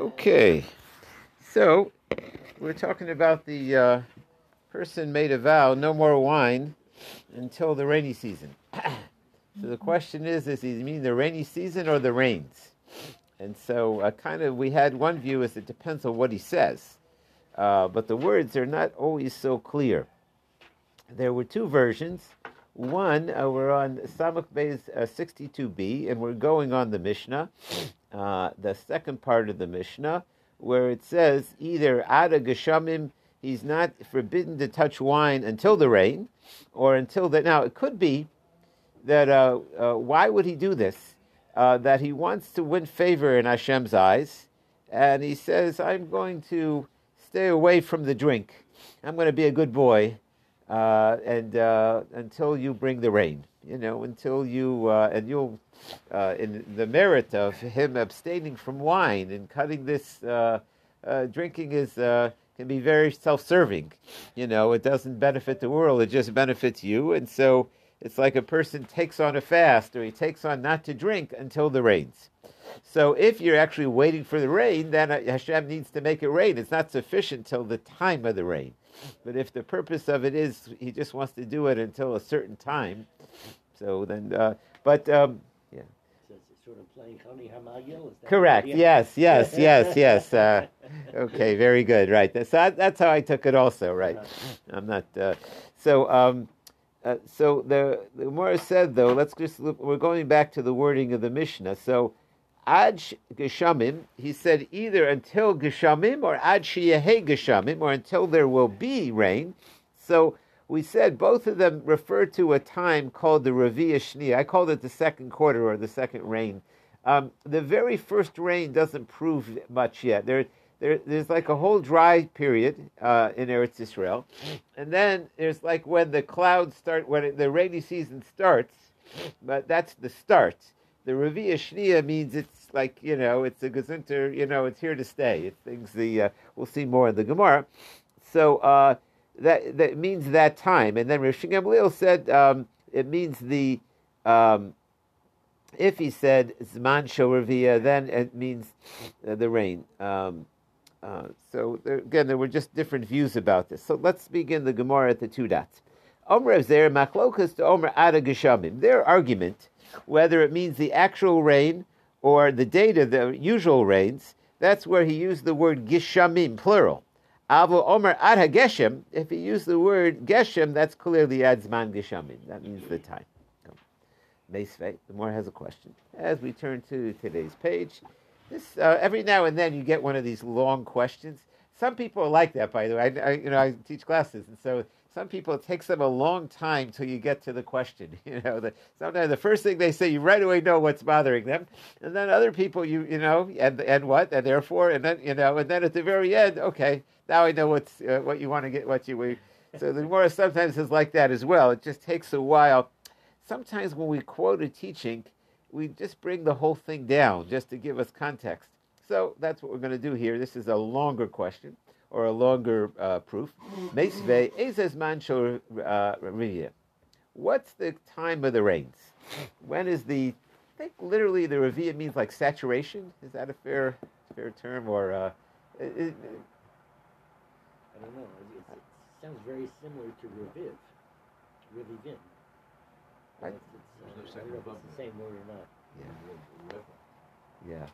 Okay, so we're talking about the uh, person made a vow no more wine until the rainy season. so the question is: Does he mean the rainy season or the rains? And so, uh, kind of, we had one view is it depends on what he says, uh, but the words are not always so clear. There were two versions. One, uh, we're on Samach Beis 62b, and we're going on the Mishnah, uh, the second part of the Mishnah, where it says either Ada Geshamim, he's not forbidden to touch wine until the rain, or until that. Now, it could be that uh, uh, why would he do this? Uh, that he wants to win favor in Hashem's eyes, and he says, I'm going to stay away from the drink. I'm going to be a good boy uh, and uh, until you bring the rain, you know, until you uh, and you'll uh, in the merit of him abstaining from wine and cutting this uh, uh, drinking is can be very self-serving. You know, it doesn't benefit the world; it just benefits you, and so. It's like a person takes on a fast or he takes on not to drink until the rains. So if you're actually waiting for the rain, then Hashem needs to make it rain. It's not sufficient till the time of the rain. But if the purpose of it is he just wants to do it until a certain time, so then, uh, but um, yeah. So it's sort of playing Choni HaMe'agel? Correct. Yes, yes, yes, yes. Uh, okay, very good. Right. That's, that's how I took it also, right. I'm not, uh, so, um, uh, so the, the Gemara said, though, let's just look, we're going back to the wording of the Mishnah. So, Ad Geshamim, he said either until Geshamim or Ad Sheyehe Geshamim, or until there will be rain. So we said both of them refer to a time called the Ravi Shni. I called it the second quarter or the second rain. Um, the very first rain doesn't prove much yet. There, there, there's like a whole dry period uh, in Eretz Israel, and then there's like when the clouds start, when it, the rainy season starts. But that's the start the Revi'ah Shniya means it's like, you know, it's a Gesundter, you know, it's here to stay. It things the, uh, we'll see more in the Gemara. So uh, that, that means that time. And then Gamliel said um, it means the, um, if he said Zman Shoravia, then it means uh, the rain. Um, uh, so there, again, there were just different views about this. So let's begin the Gemara at the two dots. Omer Zer Machlokas to Omer Ada Geshamim. Their argument whether it means the actual rain or the date of the usual rains, that's where he used the word gishamim, plural. Avo omer ad geshem, if he used the word geshem, that's clearly adzman gishamim. That means the time. The more has a question. As we turn to today's page, this uh, every now and then you get one of these long questions. Some people like that, by the way. I, I, you know, I teach classes, and so some people it takes them a long time till you get to the question. You know, the, sometimes the first thing they say, you right away know what's bothering them, and then other people, you you know, and and what, and therefore, and then you know, and then at the very end, okay, now I know what's uh, what you want to get, what you. We, so the Gemara sometimes is like that as well. It just takes a while. Sometimes when we quote a teaching, we just bring the whole thing down just to give us context. So that's what we're going to do here. This is a longer question or a longer uh, proof. Meisve ezesman uh, What's the time of the rains? When is the? I think literally the revia means like saturation. Is that a fair fair term or? Uh, it, it, I don't know. It, it, sounds very similar to reviv, revivin. Right. It's, uh, I don't know if it's the same word or not. Yeah.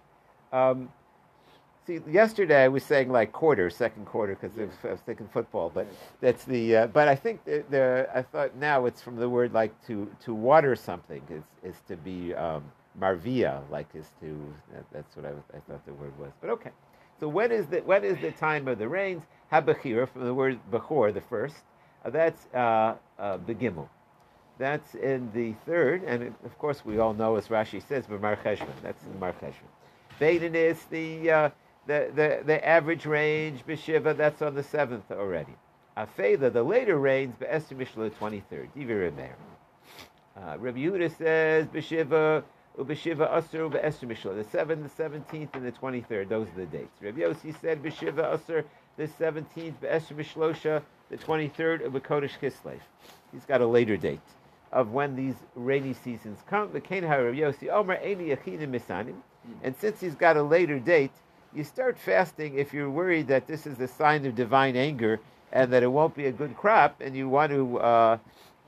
Yeah. Um, See, yesterday I was saying like quarter, second quarter, because yeah. I was thinking football. But that's the. Uh, but I think the, the, I thought now it's from the word like to to water something is is to be um, marvia, like is to. That, that's what I, I thought the word was. But okay. So when is the when is the time of the rains? Habachir from the word bechor, the first. Uh, that's uh, uh. That's in the third, and it, of course we all know, as Rashi says, b'mar cheshvan. That's in Mar cheshvan. Is the uh, the, the, the average range, Beshiva, that's on the seventh already. Afeda, the later rains, Be'ester Mishla, 23rd. Divi uh, Rabbi Yehuda says, Beshiva, Ubeshiva Asr, Be'ester Mishla, the 7th, the 17th, and the 23rd. Those are the dates. Rabbi Yossi said, Beshiva Asr, the 17th, Be'ester Mishlosha, the 23rd, Ubekodesh Kislev. He's got a later date of when these rainy seasons come. The Kain Rabbi Yossi, Omer, Eini Yachinim Misanim. And since he's got a later date, you start fasting if you're worried that this is a sign of divine anger and that it won't be a good crop, and you want to, uh,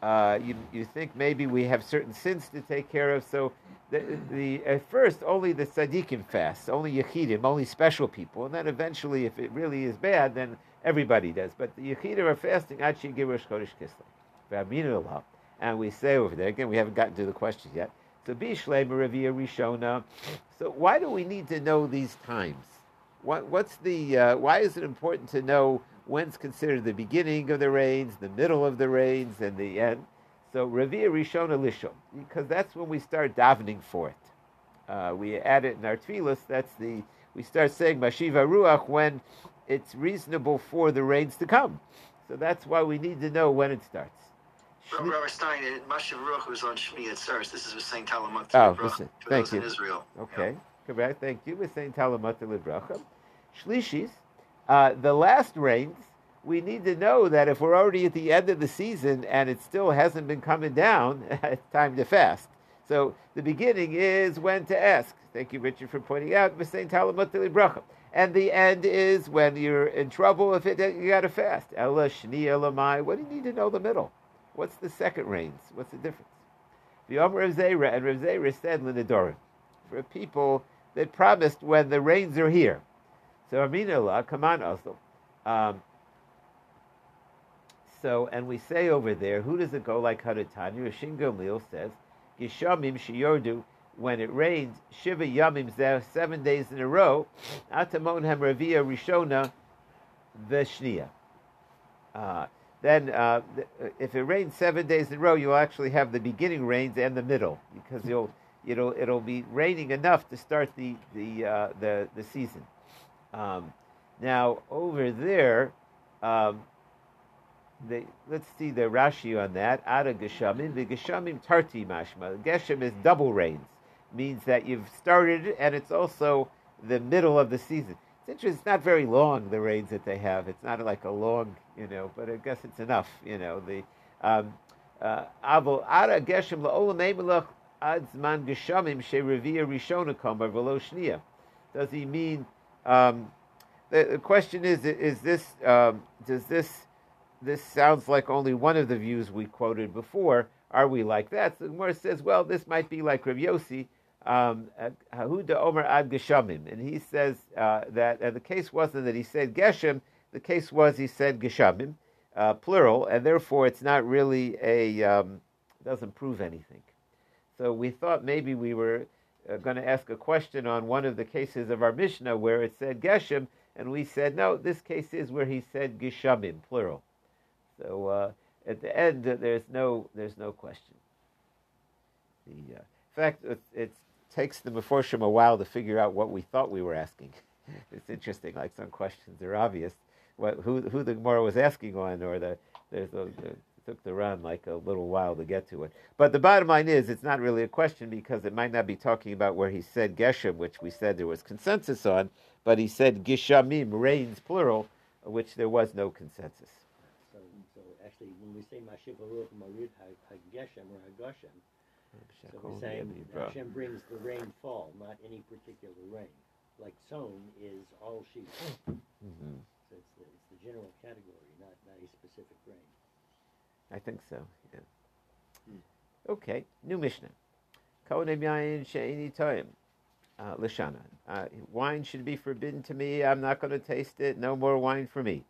uh, you, you think maybe we have certain sins to take care of. So, the, the at first only the tzaddikim fast, only yechidim, only special people, and then eventually, if it really is bad, then everybody does. But the yechidim are fasting actually give Rosh Chodesh Kislev, and we say over there again, we haven't gotten to the question yet. So Bishlema Revia Rishona. So why do we need to know these times? What, what's the uh, why is it important to know when's considered the beginning of the rains, the middle of the rains, and the end? So Revia Rishona Lishon, because that's when we start davening for it. Uh, we add it in our tefillas. That's the we start saying Mashiva Ruach when it's reasonable for the rains to come. So that's why we need to know when it starts. Rabbi Stein, Mashiv Ruach was on Shemini Atzeres. This is with Saint Talamat. Oh, listen, thank you. in Israel. Okay, yeah. correct. Thank you. With Saint Talamat Libracha. Shlishis, uh, the last rains. We need to know that if we're already at the end of the season and it still hasn't been coming down, it's time to fast. So the beginning is when to ask. Thank you, Richard, for pointing out. With Saint Talamat. And the end is when you're in trouble. If it, you got to fast. Ella Shni Elamai. What do you need to know the middle? What's the second rains? What's the difference? The Omer of Zera and Rav Zera said Linadorim for people that promised when the rains are here. So Aminullah, come on also. Um, so, and we say over there, who does it go like Hadatanya? Shin Gamliel says, Gishamim Shiyordu, when it rains, Shiva Yamim there seven days in a row, Atamon Hem Ravia Rishona Veshnia. Uh, then uh, if it rains seven days in a row, you'll actually have the beginning rains and the middle because you'll it'll it'll be raining enough to start the the uh, the, the season. Um, now over there, um, let's see the Rashi on that. Ada geshamim the geshamim tarti mashma. Geshem is double rains, means that you've started and it's also the middle of the season. It's interesting. It's not very long the rains that they have. It's not like a long, you know, but I guess it's enough. You know, the um, uh, ara geshem la'olam ad zman geshamim she'revia rishona kamar shnia. Does he mean? Um, the, the, question is: Is this um, does this this sounds like only one of the views we quoted before? Are we like that? So Gemara says, well, this might be like Rav Yossi Hahuda Omer Ad Geshamim. And he says uh, that, and the case wasn't that he said Geshem, the case was he said Geshamim, uh, plural, and therefore it's not really a, um, doesn't prove anything. So we thought maybe we were uh, going to ask a question on one of the cases of our Mishnah where it said Geshem, and we said, no, this case is where he said Geshamim, plural. So uh, at the end, there's no, there's no question. The, uh, fact, it's takes the Meforshim a while to figure out what we thought we were asking. it's interesting, like some questions are obvious. What, who, who the Gemara was asking on, or the, there's a, the, took the run like a little while to get to it. But the bottom line is, it's not really a question because it might not be talking about where he said Geshem, which we said there was consensus on, but he said Gishamim, rains plural, which there was no consensus. So, so actually, when we say Mashiv Marid HaGeshem or HaGoshem, so we're saying Hashem brings the rainfall, not any particular rain. Like sown is all she. Mm-hmm. So it's the, it's the general category, not, not a specific rain. I think so. Yeah. Hmm. Okay, new Mishnah. Kodev yain she'ini toim. Uh, Lashana. Uh, wine should be forbidden to me. I'm not going to taste it. No more wine for me.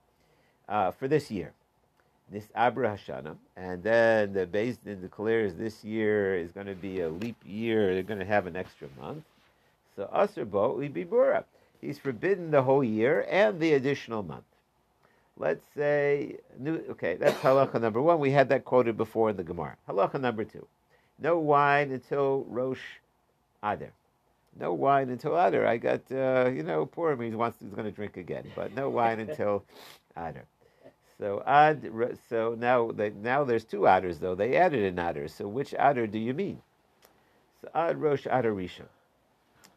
Uh, for this year this Abra Hashana, and then the Beis Din declares this year is going to be a leap year. They're going to have an extra month. So Asarbo Ibibura. He's forbidden the whole year and the additional month. Let's say, okay, that's halacha number one. We had that quoted before in the Gemara. Halacha number two. No wine until Rosh Adar. No wine until Adar. I got, uh, you know, poor me wants he's going to drink again, but no wine until Adar. So ad, so now they, now there's two Adars though. They added an Adar. So which Adar do you mean? So ad rosh Adar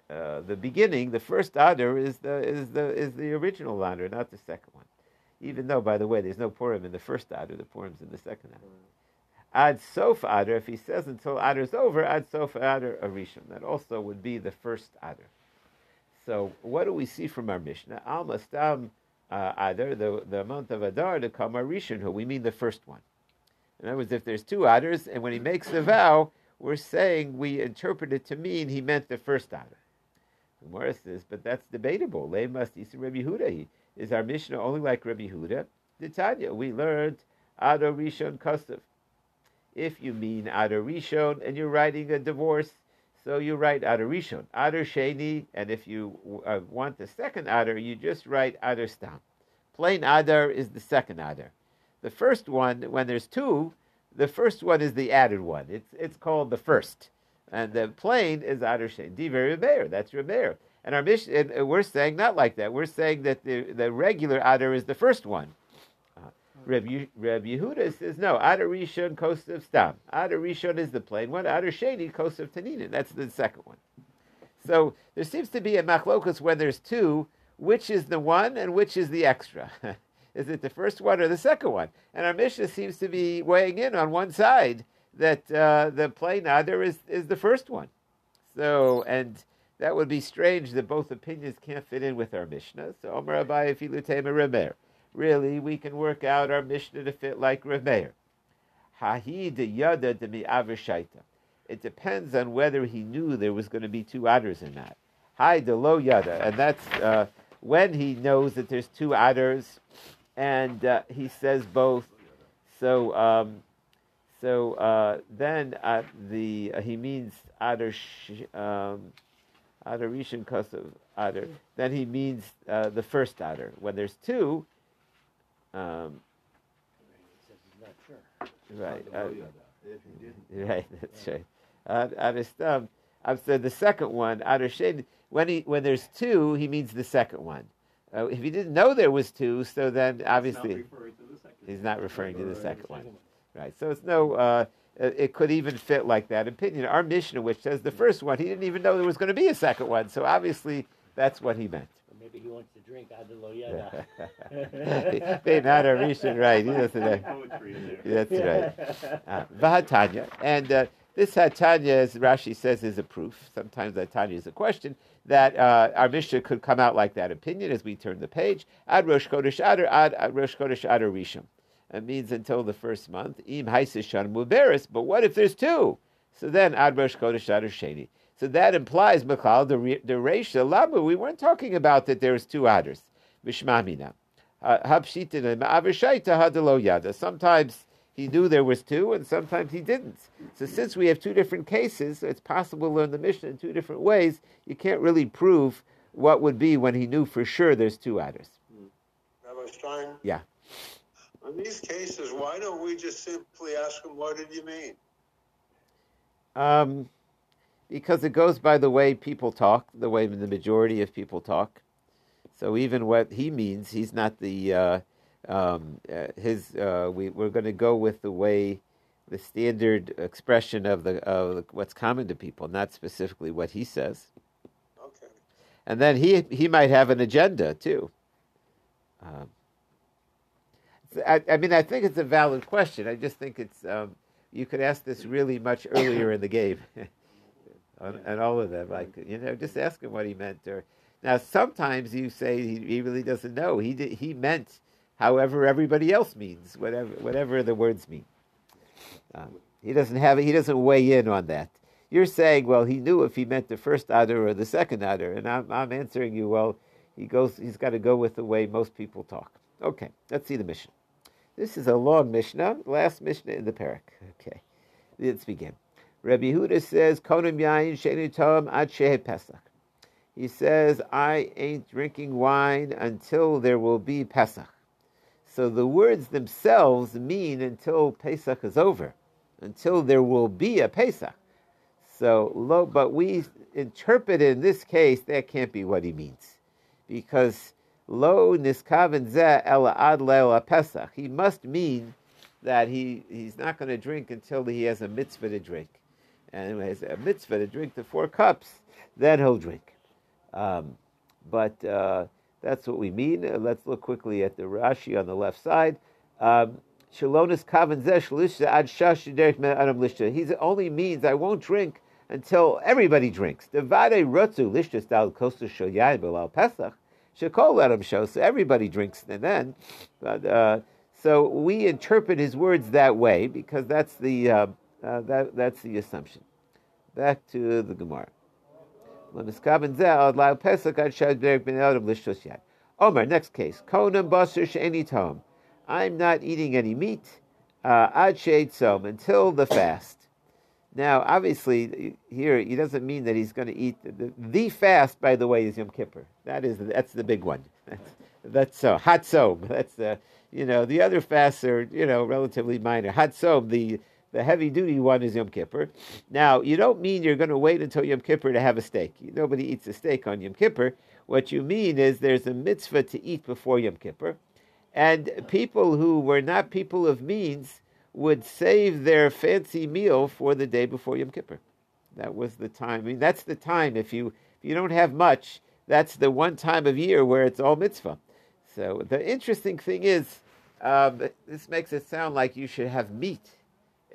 Uh, the beginning, the first Adar is the is the is the original Adar, not the second one. Even though, by the way, there's no purim in the first Adar, the purim's in the second Adar. Ad sof Adar, if he says until Adar's over, ad sof Adar arishon. That also would be the first Adar. So what do we see from our Mishnah? Al Mastam uh, Uh, adar, the, the month of Adar, to come our Rishon, who we mean the first one. In other words, if there's two Adars, and when he makes the vow, we're saying we interpret it to mean he meant the first Adar. The Gemara says, but that's debatable. Lay must Rabbi Yehuda. Is our Mishnah only like Rabbi Huda? The Tanya, we learned Adar Rishon Kosev. If you mean Adar Rishon and you're writing a divorce, so you write Adar Rishon, Adar Sheni, and if you uh, want the second Adar, you just write Adar Stam. Plain Adar is the second Adar. The first one, when there's two, the first one is the added one. It's it's called the first, and the plain is Adar Sheni. Diver Rebeir, that's Rebeir. And our mission, and we're saying not like that. We're saying that the, the regular Adar is the first one. Reb, Yehuda says no. Adar Rishon Kosev Stam. Adar Rishon is the plain one. Adar Sheni Kosev Taninin. That's the second one. So there seems to be a machlokus when there's two. Which is the one and which is the extra? is it the first one or the second one? And our Mishnah seems to be weighing in on one side that uh, the plain Adar is, is the first one. So and that would be strange that both opinions can't fit in with our Mishnah. So Omer Abaye Filutema Remer really we can work out our Mishnah to fit like Rav Meir. Hahi de yada de mi avishaita. It depends on whether he knew there was going to be two others or not. Hi de lo yada, and that's uh, when he knows that there's two others, and uh, he says both. So, um, so uh, then the uh, he means adar um, adoration of adar. Then he means uh, the first adar. When there's two, um, right. Uh, right, that's right. Aristam. Uh, so the second one, Arished, when he when there's two, he means the second one. Uh, if he didn't know there was two, so then obviously he's not referring to the second one. Right. So it's no. Uh, it could even fit like that opinion. Our Mishnah, which says the first one, he didn't even know there was going to be a second one. So obviously that's what he meant. Maybe he wants to drink Adaloyada. not a recent right. He doesn't know. That's right. Uh, Vahatanya. And uh, this Hatanya, as Rashi says, is a proof. Sometimes Hatanya is a question that uh, our Mishnah could come out like that opinion as we turn the page. Ad Rosh Chodesh Adar, Ad, ad Rosh Chodesh Adar Rishon. It means until the first month. Im Haisishan Muberis. But what if there's two? So then Ad Rosh Chodesh Adar Sheni. So that implies, Michal, the, the Reisha Lamu, we weren't talking about that there's two Adars. Vishmamina. Sometimes he knew there was two, and sometimes he didn't. So since we have two different cases, it's possible to learn the Mishnah in two different ways. You can't really prove what would be when he knew for sure there's two Adars. Rabbi Stein? Yeah. In these cases, why don't we just simply ask him, what did you mean? Um, because it goes by the way people talk, the way the majority of people talk. So even what he means, he's not the uh, um, uh, his. Uh, we we're going to go with the way the standard expression of the of what's common to people, not specifically what he says. Okay. And then he he might have an agenda too. Um, I, I, mean, I think it's a valid question. I just think it's um, you could ask this really much earlier in the game. on, and all of them. Like you know, just ask him what he meant. Or now sometimes you say he, he really doesn't know. He did, he meant however everybody else means, whatever whatever the words mean. Um, he doesn't have he doesn't weigh in on that. You're saying, well, he knew if he meant the first Adar or the second Adar, and I'm, I'm answering you, well, he goes, he's got to go with the way most people talk. Okay, let's see the Mishnah. This is a long Mishnah, last Mishnah in the parak. Okay, let's begin. Rabbi Huda says, Konim yain sheni tom ad Shehe Pesach. He says, I ain't drinking wine until there will be Pesach. So the words themselves mean until Pesach is over, until there will be a Pesach. So, lo, but we interpret in this case that can't be what he means, because lo niskaven zeh ela ad leila Pesach. He must mean that he, he's not going to drink until he has a mitzvah to drink and has a mitzvah to drink the four cups, then he'll drink. Um, but uh, that's what we mean. Uh, let's look quickly at the Rashi on the left side. Um, Shalonis kavan ad He only means I won't drink until everybody drinks. Pesach. Show, so everybody drinks and then. But, uh, so we interpret his words that way because that's the uh, uh, that, that's the assumption. Back to the Gemara. Omer, next case. I'm not eating any meat uh, ad until the fast. Now, obviously, here he doesn't mean that he's going to eat the, the, fast. By the way, is Yom Kippur. That is that's the big one. That's, that's so hot tzom. That's the you know the other fasts are you know relatively minor. Hot tzom, the the heavy duty one is Yom Kippur. Now, you don't mean you're going to wait until Yom Kippur to have a steak. Nobody eats a steak on Yom Kippur. What you mean is there's a mitzvah to eat before Yom Kippur. And people who were not people of means would save their fancy meal for the day before Yom Kippur. That was the time. I mean, that's the time. If you if you don't have much, that's the one time of year where it's all mitzvah. So the interesting thing is, um, this makes it sound like you should have meat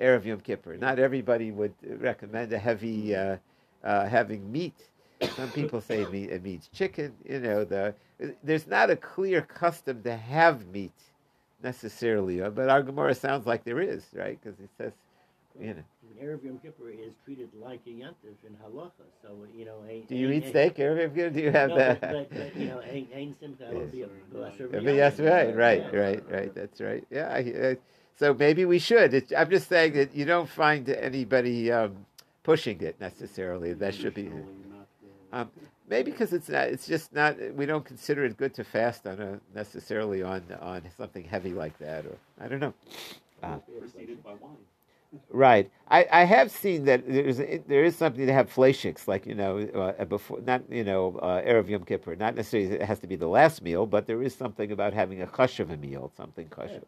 erev Yom Kippur. Not everybody would recommend a heavy uh, uh, having meat. Some people say it, meat, it means chicken. You know, the there's not a clear custom to have meat necessarily, uh, but our Gemara sounds like there is, right? Because it says, you know. Erev Yom Kippur is treated like a yantif in halacha, so you know. Do you eat steak Erev Yom Kippur? Do you have no, that? But, but, you know, ain't ain't simcha would be a lesser. Yes, right, right, right, right. That's right. Yeah. I, I, so maybe we should. It, I'm just saying that you don't find anybody um, pushing it necessarily. That should be. Um, maybe because it's not. It's just not. We don't consider it good to fast on a necessarily on on something heavy like that, or I don't know. Uh, preceded by wine. Right. I, I have seen that there's there is something to have fleishiks, like you know, uh, before not you know uh, erev Yom Kippur. Not necessarily it has to be the last meal, but there is something about having a chashav a meal, something chashav.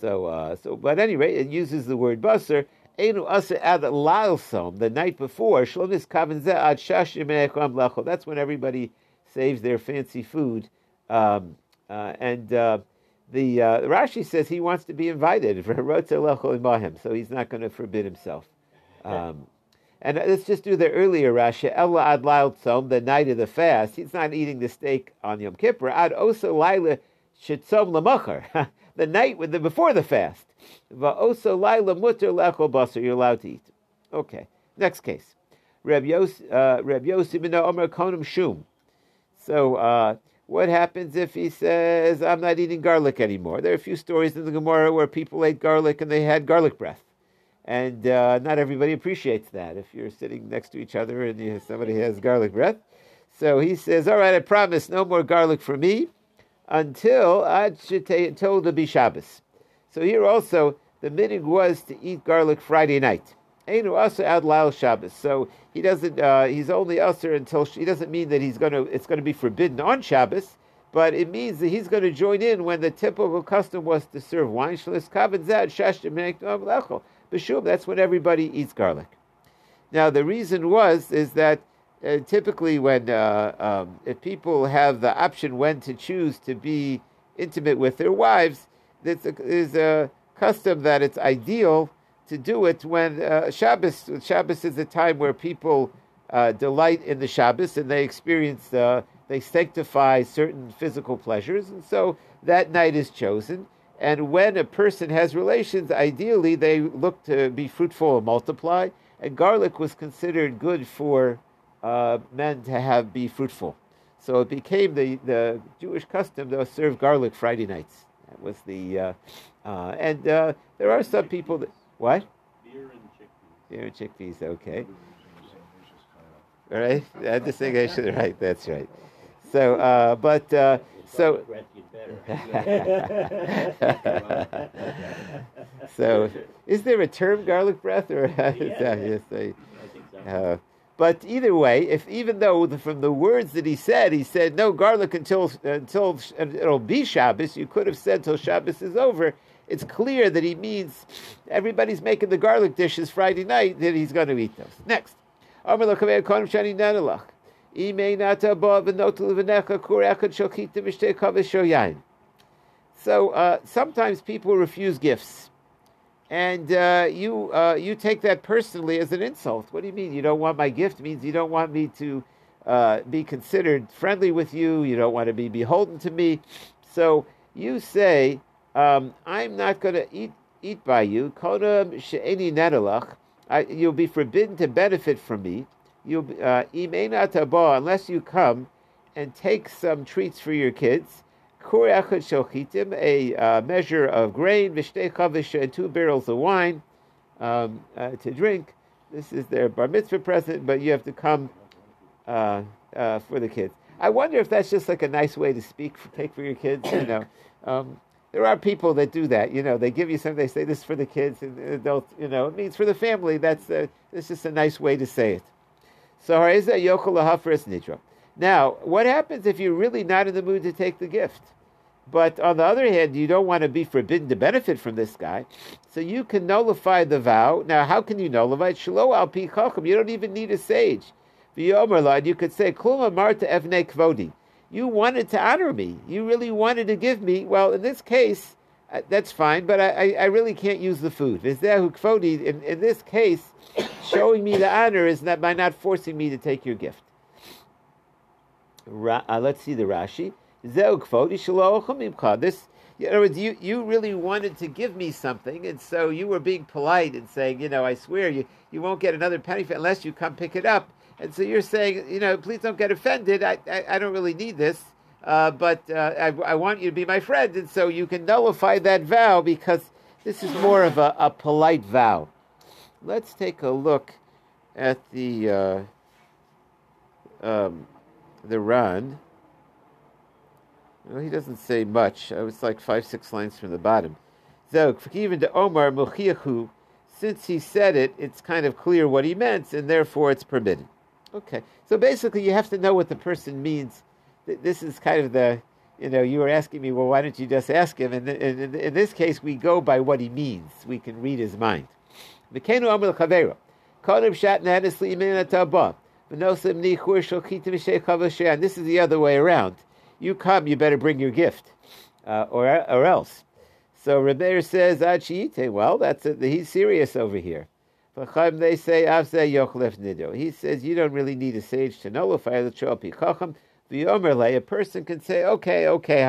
So uh, so, but anyway, it uses the word basar. Enu asa ad la'alsom the night before shlomis kaven ad shashim That's when everybody saves their fancy food, um, uh, and uh, the uh, Rashi says he wants to be invited for so he's not going to forbid himself. Um, and let's just do the earlier Rashi. Ella ad tzom, the night of the fast. He's not eating the steak on Yom Kippur. Ad osa laila shitzom lamachar, the night with the before the fast. Laila mutter lechol basar. You're allowed to eat. Okay. Next case. Reb uh, Omer Shum. So. Uh, what happens if he says, I'm not eating garlic anymore? There are a few stories in the Gemara where people ate garlic and they had garlic breath. And uh, not everybody appreciates that if you're sitting next to each other and you, somebody has garlic breath. So he says, All right, I promise no more garlic for me until ad until the be Shabbos. So here also, the minig was to eat garlic Friday night. Einu also ad lail Shabbos. So he doesn't. Uh, he's only usher until he doesn't mean that he's going to. It's going to be forbidden on Shabbos, but it means that he's going to join in when the typical custom was to serve wine. Shlis kavanzad shashtim B'shum. That's when everybody eats garlic. Now the reason was is that uh, typically when uh, um, if people have the option when to choose to be intimate with their wives, there's a, a custom that it's ideal to do it when uh, Shabbos. Shabbos is a time where people uh, delight in the Shabbos and they experience, uh, they sanctify certain physical pleasures, and so that night is chosen. And when a person has relations, ideally they look to be fruitful and multiply. And garlic was considered good for uh, men to have be fruitful. So it became the, the Jewish custom to serve garlic Friday nights. That was the uh, uh, and uh, there are some people that what? Beer and chickpeas. Beer and chickpeas, okay. All right, I just think I should. Right, that's right. So, uh, but uh, so. so, is there a term garlic breath, or is that yes? I, uh, but either way, if even though the, from the words that he said, he said no garlic until until it'll be Shabbos, you could have said till Shabbos is over it's clear that he means everybody's making the garlic dishes Friday night, that he's going to eat those. Next. So uh, sometimes people refuse gifts. And uh, you uh, you take that personally as an insult. What do you mean? You don't want my gift? Means you don't want me to uh, be considered friendly with you. You don't want to be beholden to me. So you say, um, I'm not going to eat eat by you. Kodam she'eni nedalach. You'll be forbidden to benefit from me. You'll be uh, unless you come and take some treats for your kids. A uh, measure of grain, and two barrels of wine um, uh, to drink. This is their bar mitzvah present, but you have to come uh, uh, for the kids. I wonder if that's just like a nice way to speak, take for your kids. You know, um, there are people that do that. You know, they give you something, they say this for the kids and the adults. You know, it means for the family. That's a, it's just a nice way to say it. So hareza yochel nidra. Now, what happens if you're really not in the mood to take the gift? But on the other hand, you don't want to be forbidden to benefit from this guy. So you can nullify the vow. Now, how can you nullify it? Shlo al pi You don't even need a sage. V'yomer you could say, Klum marta evne kvodi. You wanted to honor me. You really wanted to give me. Well, in this case, uh, that's fine, but I, I, really can't use the food. In, in this case, showing me the honor is not by not forcing me to take your gift. Uh, let's see the Rashi. This, in other words, you, you really wanted to give me something, and so you were being polite and saying, you know, I swear you, you won't get another penny unless you come pick it up. And so you're saying, you know, please don't get offended. I, I, I don't really need this, uh, but uh, I, I want you to be my friend. And so you can nullify that vow because this is more of a, a polite vow. Let's take a look at the uh, um, the Ran. Well, he doesn't say much. It's like five, six lines from the bottom. So, even to Omar since he said it, it's kind of clear what he meant, and therefore it's permitted. Okay. So basically, you have to know what the person means. This is kind of the, you know, you were asking me, well, why don't you just ask him? And in, in this case, we go by what he means. We can read his mind. And this is the other way around. You come, you better bring your gift, uh, or, or else. So Rebbeir says, well, that's a, he's serious over here. They say, He says, you don't really need a sage to nullify the Chopi Chacham. A person can say, okay, okay,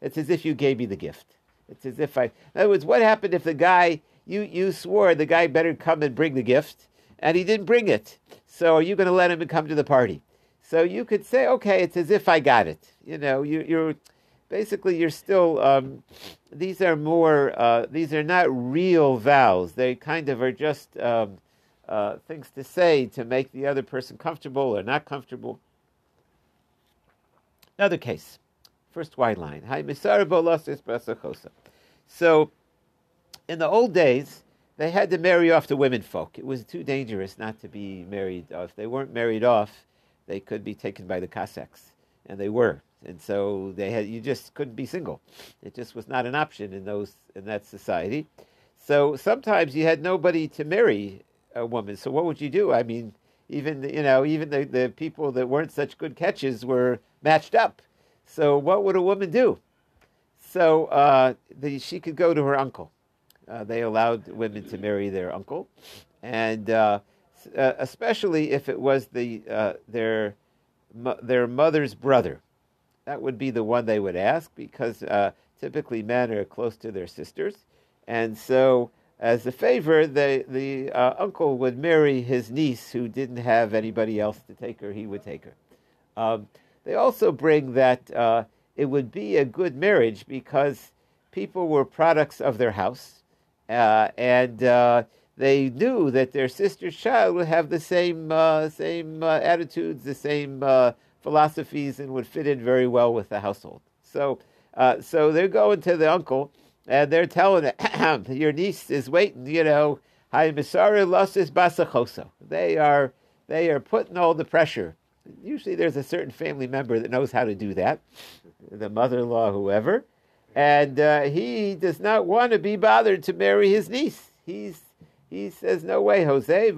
It's as if you gave me the gift. It's as if I. In other words, what happened if the guy, you, you swore the guy better come and bring the gift, and he didn't bring it? So are you going to let him come to the party? So you could say, okay, it's as if I got it. You know, you, you're basically you're still um, these are more uh, these are not real vows they kind of are just um, uh, things to say to make the other person comfortable or not comfortable another case first white line Hi, so in the old days they had to marry off the women folk it was too dangerous not to be married off they weren't married off they could be taken by the cossacks and they were and so they had you just couldn't be single. It just was not an option in those in that society. So sometimes you had nobody to marry a woman. So what would you do? I mean, even you know even the, the people that weren't such good catches were matched up. So what would a woman do? So uh, the, she could go to her uncle. Uh, they allowed women to marry their uncle, and uh, uh especially if it was the uh, their their mother's brother that would be the one they would ask because uh, typically men are close to their sisters. And so, as a favor, the, the uncle would marry his niece who didn't have anybody else to take her, he would take her. Um, they also bring that it would be a good marriage because people were products of their house uh, and uh, they knew that their sister's child would have the same, uh, same attitudes, the same philosophies and would fit in very well with the household. So, uh, so they're going to the uncle and they're telling him, your niece is waiting, you know, They are, they are putting all the pressure. Usually there's a certain family member that knows how to do that, the mother-in-law, whoever, and uh, he does not want to be bothered to marry his niece. He's, he says, no way, Jose.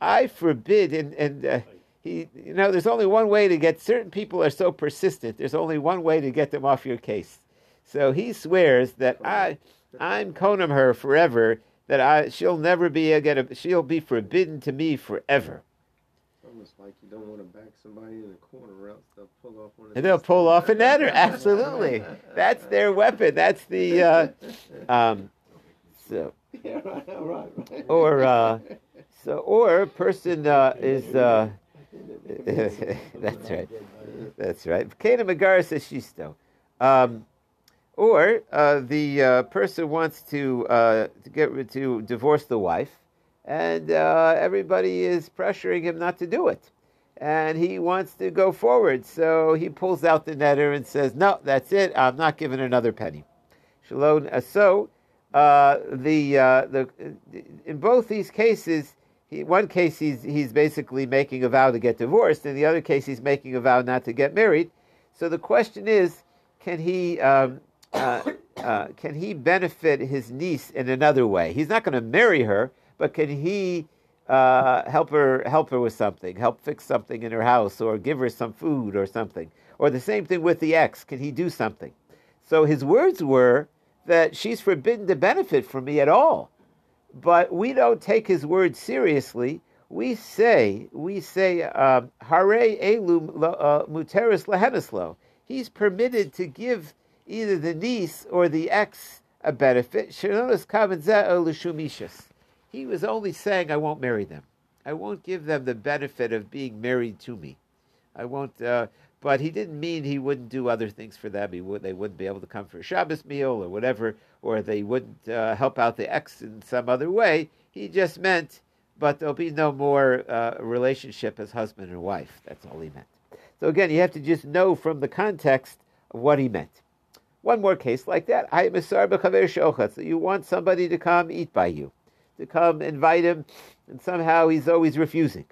I forbid, and, and uh, he, you know, there's only one way to get certain people are so persistent. There's only one way to get them off your case. So he swears that I, I'm konim her forever. That I, she'll never be again. She'll be forbidden to me forever. Almost like you don't want to back somebody in a corner, or else they'll pull off one. Of And they'll pull off a netter. Absolutely, that's their weapon. That's the. Uh, um, so yeah, right, right, right. or uh, so or a person uh, is. Uh, that's right. That's right. Kana Megara says shisto. Um, or uh, the uh, person wants to uh, to get to divorce the wife, and uh, everybody is pressuring him not to do it, and he wants to go forward. So he pulls out the netter and says, "No, that's it. I'm not giving another penny." Shalom. Uh, so uh, the uh, the in both these cases, he, one case he's he's basically making a vow to get divorced, in the other case he's making a vow not to get married. So the question is, can he um, uh, uh, can he benefit his niece in another way? He's not going to marry her, but can he uh, help her help her with something, help fix something in her house, or give her some food or something? Or the same thing with the ex. Can he do something? So his words were that she's forbidden to benefit from me at all. But we don't take his words seriously. We say, we say, um, Hare elu uh, muteris lehenislo. He's permitted to give either the niece or the ex a benefit. Shenonos kaven zeh o l'shumishas. He was only saying, I won't marry them. I won't give them the benefit of being married to me. I won't. Uh, but he didn't mean he wouldn't do other things for them. He would. They wouldn't be able to come for a Shabbos meal or whatever, or they wouldn't uh, help out the ex in some other way. He just meant, but there'll be no more uh, relationship as husband and wife. That's all he meant. So again, you have to just know from the context of what he meant. One more case like that. I misar b'chaver shochatz. that You want somebody to come eat by you, to come invite him, and somehow he's always refusing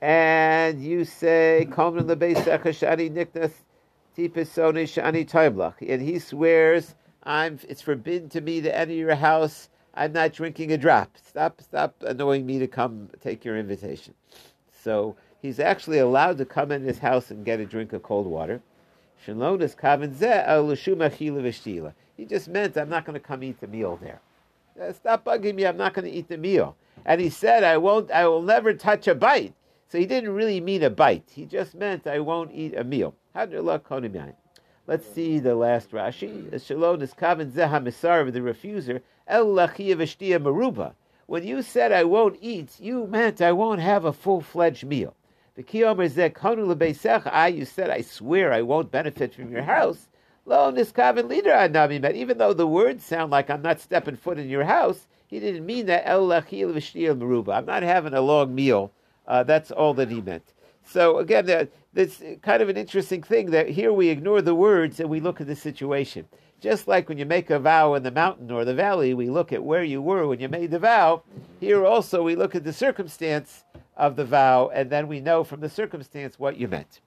and you say, "Kom shani niknas tipisoni shani toimlach," and he swears, "I'm. It's forbidden to me to enter your house. I'm not drinking a drop. Stop, stop annoying me to come take your invitation." So he's actually allowed to come in his house and get a drink of cold water. He just meant, "I'm not going to come eat the meal there." Uh, Stop bugging me. I'm not going to eat the meal. And he said, I won't, I will never touch a bite. So he didn't really mean a bite. He just meant, I won't eat a meal. Let's see the last Rashi. Shalom is kaven zeha misar the refuser. El lachia v'shtia maruba. When you said, I won't eat, you meant I won't have a full-fledged meal. The kiyomer zeh konu lebeisecha. I, you said, I swear I won't benefit from your house. Lo niskaven leader anami met. Even though the words sound like I'm not stepping foot in your house, he didn't mean that el lachil maruba. I'm not having a long meal. Uh, that's all that he meant. So again, uh, that's kind of an interesting thing that here we ignore the words and we look at the situation. Just like when you make a vow in the mountain or the valley, we look at where you were when you made the vow. Here also we look at the circumstance of the vow, and then we know from the circumstance what you meant.